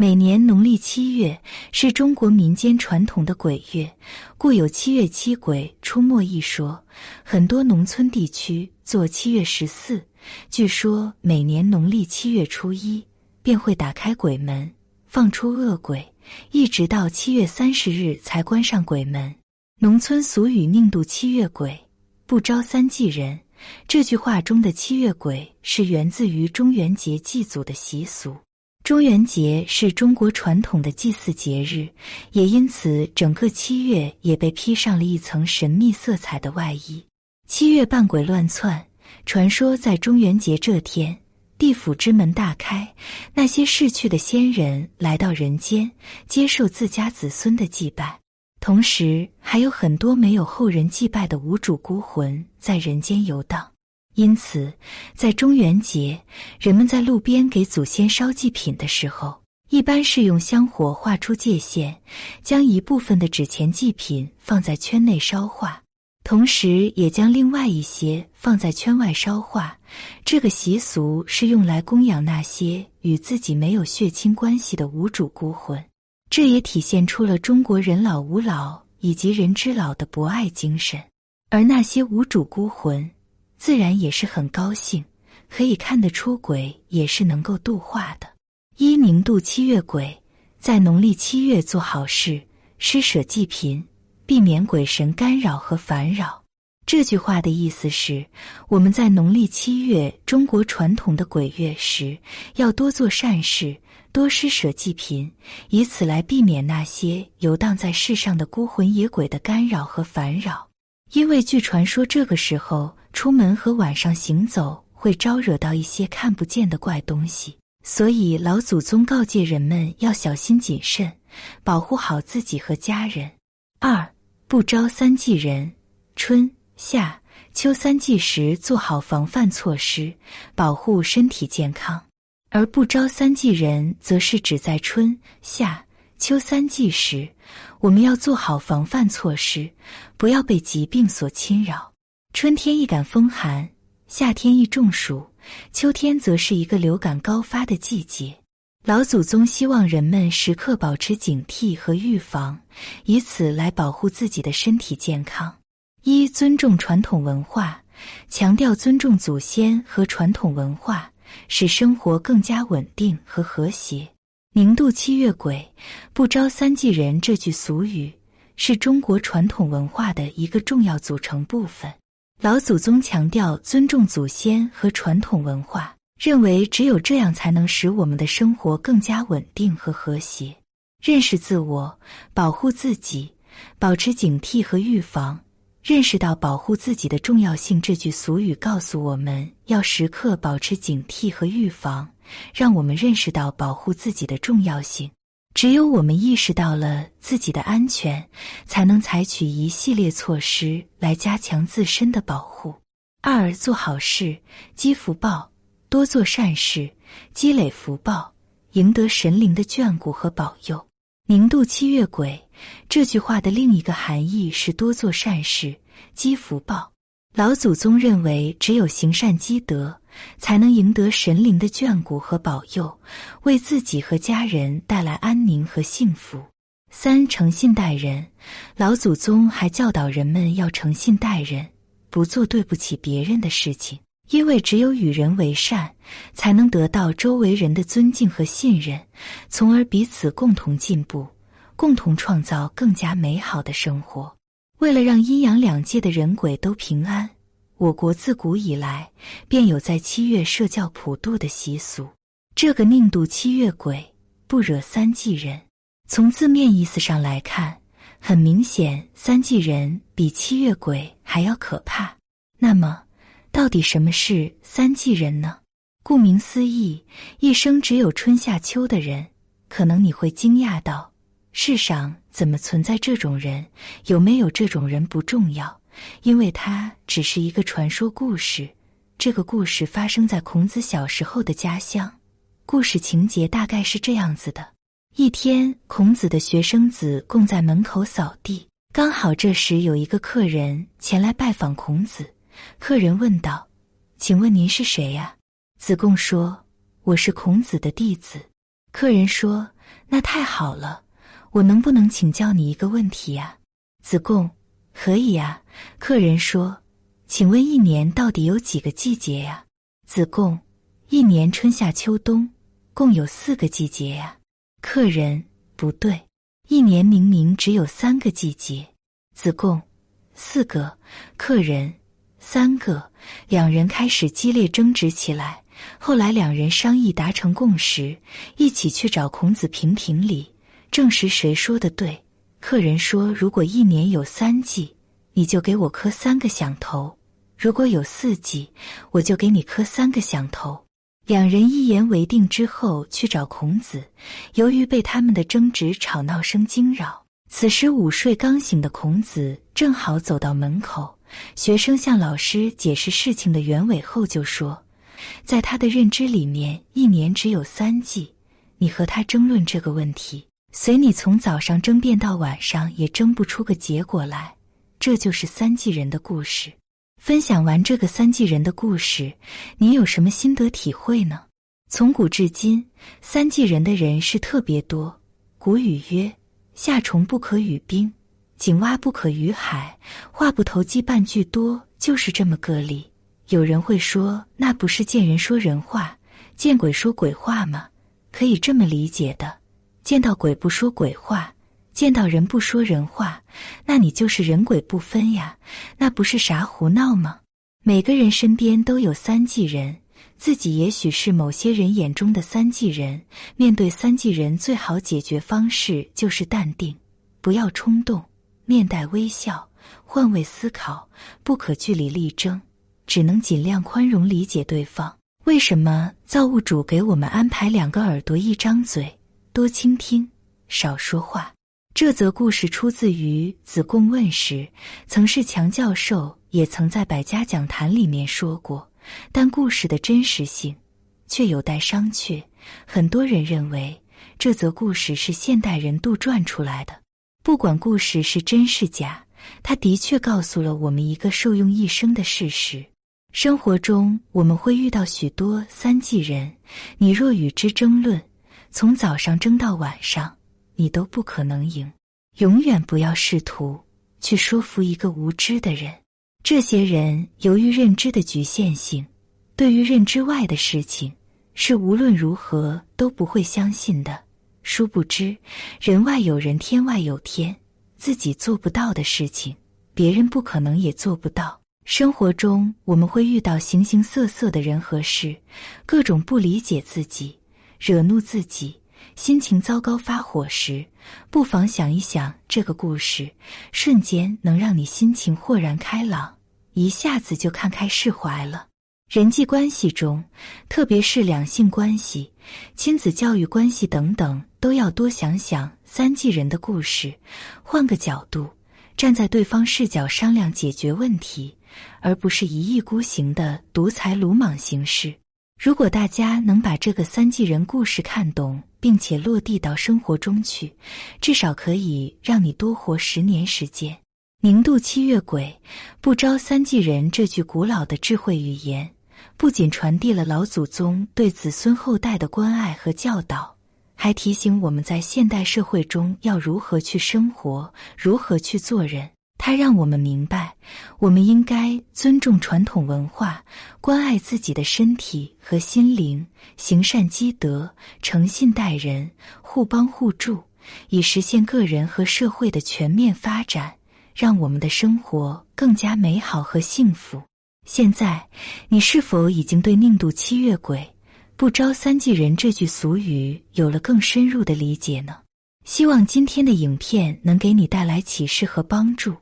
每年农历七月是中国民间传统的鬼月，故有“七月七鬼出没”一说。很多农村地区做七月十四，据说每年农历七月初一便会打开鬼门，放出恶鬼，一直到七月三十日才关上鬼门。农村俗语“宁度七月鬼，不招三季人”，这句话中的七月鬼是源自于中元节祭祖的习俗。中元节是中国传统的祭祀节日，也因此整个七月也被披上了一层神秘色彩的外衣。七月半鬼乱窜，传说在中元节这天，地府之门大开，那些逝去的先人来到人间，接受自家子孙的祭拜，同时还有很多没有后人祭拜的无主孤魂在人间游荡。因此，在中元节，人们在路边给祖先烧祭品的时候，一般是用香火画出界限，将一部分的纸钱祭品放在圈内烧化，同时也将另外一些放在圈外烧化。这个习俗是用来供养那些与自己没有血亲关系的无主孤魂，这也体现出了中国人老吾老以及人之老的博爱精神。而那些无主孤魂。自然也是很高兴，可以看得出鬼也是能够度化的。一宁度七月鬼，在农历七月做好事，施舍济贫，避免鬼神干扰和烦扰。这句话的意思是，我们在农历七月中国传统的鬼月时，要多做善事，多施舍济贫，以此来避免那些游荡在世上的孤魂野鬼的干扰和烦扰。因为据传说，这个时候。出门和晚上行走会招惹到一些看不见的怪东西，所以老祖宗告诫人们要小心谨慎，保护好自己和家人。二不招三忌人，春夏秋三季时做好防范措施，保护身体健康；而不招三忌人，则是指在春夏秋三季时，我们要做好防范措施，不要被疾病所侵扰。春天易感风寒，夏天易中暑，秋天则是一个流感高发的季节。老祖宗希望人们时刻保持警惕和预防，以此来保护自己的身体健康。一、尊重传统文化，强调尊重祖先和传统文化，使生活更加稳定和和谐。宁度七月鬼，不招三季人。这句俗语是中国传统文化的一个重要组成部分。老祖宗强调尊重祖先和传统文化，认为只有这样才能使我们的生活更加稳定和和谐。认识自我，保护自己，保持警惕和预防，认识到保护自己的重要性。这句俗语告诉我们要时刻保持警惕和预防，让我们认识到保护自己的重要性。只有我们意识到了自己的安全，才能采取一系列措施来加强自身的保护。二、做好事积福报，多做善事积累福报，赢得神灵的眷顾和保佑。宁度七月鬼这句话的另一个含义是多做善事积福报。老祖宗认为，只有行善积德。才能赢得神灵的眷顾和保佑，为自己和家人带来安宁和幸福。三诚信待人，老祖宗还教导人们要诚信待人，不做对不起别人的事情。因为只有与人为善，才能得到周围人的尊敬和信任，从而彼此共同进步，共同创造更加美好的生活。为了让阴阳两界的人鬼都平安。我国自古以来便有在七月设教普渡的习俗。这个宁度七月鬼，不惹三季人。从字面意思上来看，很明显，三季人比七月鬼还要可怕。那么，到底什么是三季人呢？顾名思义，一生只有春夏秋的人。可能你会惊讶到，世上怎么存在这种人？有没有这种人不重要。因为它只是一个传说故事，这个故事发生在孔子小时候的家乡。故事情节大概是这样子的：一天，孔子的学生子贡在门口扫地，刚好这时有一个客人前来拜访孔子。客人问道：“请问您是谁呀？”子贡说：“我是孔子的弟子。”客人说：“那太好了，我能不能请教你一个问题呀？子贡：可以呀。客人说：“请问一年到底有几个季节呀？”子贡：一年春夏秋冬，共有四个季节呀。客人：不对，一年明明只有三个季节。子贡：四个。客人：三个。两人开始激烈争执起来。后来两人商议达成共识，一起去找孔子评评理，证实谁说的对。客人说：“如果一年有三季，你就给我磕三个响头；如果有四季，我就给你磕三个响头。”两人一言为定之后，去找孔子。由于被他们的争执吵闹声惊扰，此时午睡刚醒的孔子正好走到门口。学生向老师解释事情的原委后，就说。在他的认知里面，一年只有三季。你和他争论这个问题，随你从早上争辩到晚上，也争不出个结果来。这就是三季人的故事。分享完这个三季人的故事，你有什么心得体会呢？从古至今，三季人的人是特别多。古语曰：“夏虫不可语冰，井蛙不可语海，话不投机半句多”，就是这么个例。有人会说，那不是见人说人话，见鬼说鬼话吗？可以这么理解的：见到鬼不说鬼话，见到人不说人话，那你就是人鬼不分呀，那不是啥胡闹吗？每个人身边都有三季人，自己也许是某些人眼中的三季人。面对三季人，最好解决方式就是淡定，不要冲动，面带微笑，换位思考，不可据理力争。只能尽量宽容理解对方。为什么造物主给我们安排两个耳朵一张嘴，多倾听，少说话？这则故事出自于子贡问时，曾是强教授也曾在百家讲坛里面说过。但故事的真实性却有待商榷。很多人认为这则故事是现代人杜撰出来的。不管故事是真是假，它的确告诉了我们一个受用一生的事实。生活中我们会遇到许多三季人，你若与之争论，从早上争到晚上，你都不可能赢。永远不要试图去说服一个无知的人。这些人由于认知的局限性，对于认知外的事情是无论如何都不会相信的。殊不知，人外有人，天外有天，自己做不到的事情，别人不可能也做不到。生活中，我们会遇到形形色色的人和事，各种不理解自己、惹怒自己、心情糟糕发火时，不妨想一想这个故事，瞬间能让你心情豁然开朗，一下子就看开释怀了。人际关系中，特别是两性关系、亲子教育关系等等，都要多想想三季人的故事，换个角度，站在对方视角商量解决问题。而不是一意孤行的独裁鲁莽行事。如果大家能把这个三季人故事看懂，并且落地到生活中去，至少可以让你多活十年时间。宁度七月鬼，不招三季人。这句古老的智慧语言，不仅传递了老祖宗对子孙后代的关爱和教导，还提醒我们在现代社会中要如何去生活，如何去做人。它让我们明白，我们应该尊重传统文化，关爱自己的身体和心灵，行善积德，诚信待人，互帮互助，以实现个人和社会的全面发展，让我们的生活更加美好和幸福。现在，你是否已经对“宁度七月鬼，不招三季人”这句俗语有了更深入的理解呢？希望今天的影片能给你带来启示和帮助。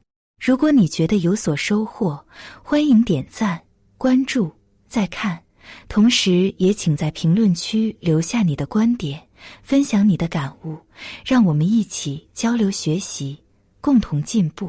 如果你觉得有所收获，欢迎点赞、关注、再看，同时也请在评论区留下你的观点，分享你的感悟，让我们一起交流学习，共同进步。